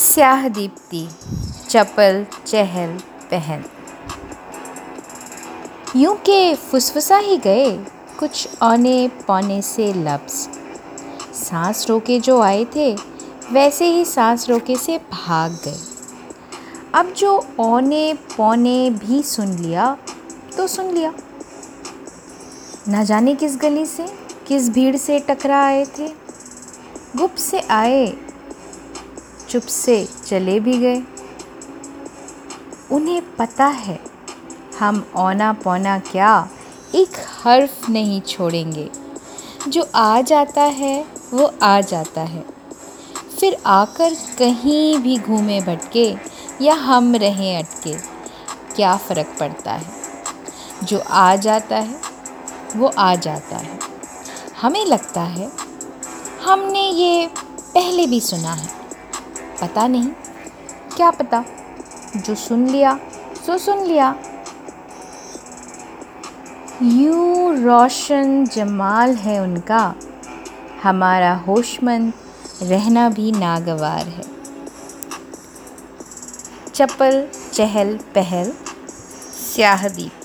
स्याह दीप्ति चपल, चहल, पहल। यूँ के फुसफुसा ही गए कुछ औने पौने से लफ्ज़। सांस रोके जो आए थे, वैसे ही सांस रोके से भाग गए। अब जो औने पौने भी सुन लिया तो सुन लिया। ना जाने किस गली से, किस भीड़ से टकरा आए थे। गुप से आए चुप से चले भी गए। उन्हें पता है, हम औना पौना क्या एक हर्फ नहीं छोड़ेंगे। जो आ जाता है, वो आ जाता है। फिर आकर कहीं भी घूमे भटके या हम रहें अटके, क्या फ़र्क पड़ता है? जो आ जाता है, वो आ जाता है। हमें लगता है, हमने ये पहले भी सुना है। पता नहीं। क्या पता? जो सुन लिया, सो सुन लिया। यूँ रोशन जमाल है उनका। हमारा होशमंद, रहना भी नागवार है। चपल चहल, पहल स्याहदीप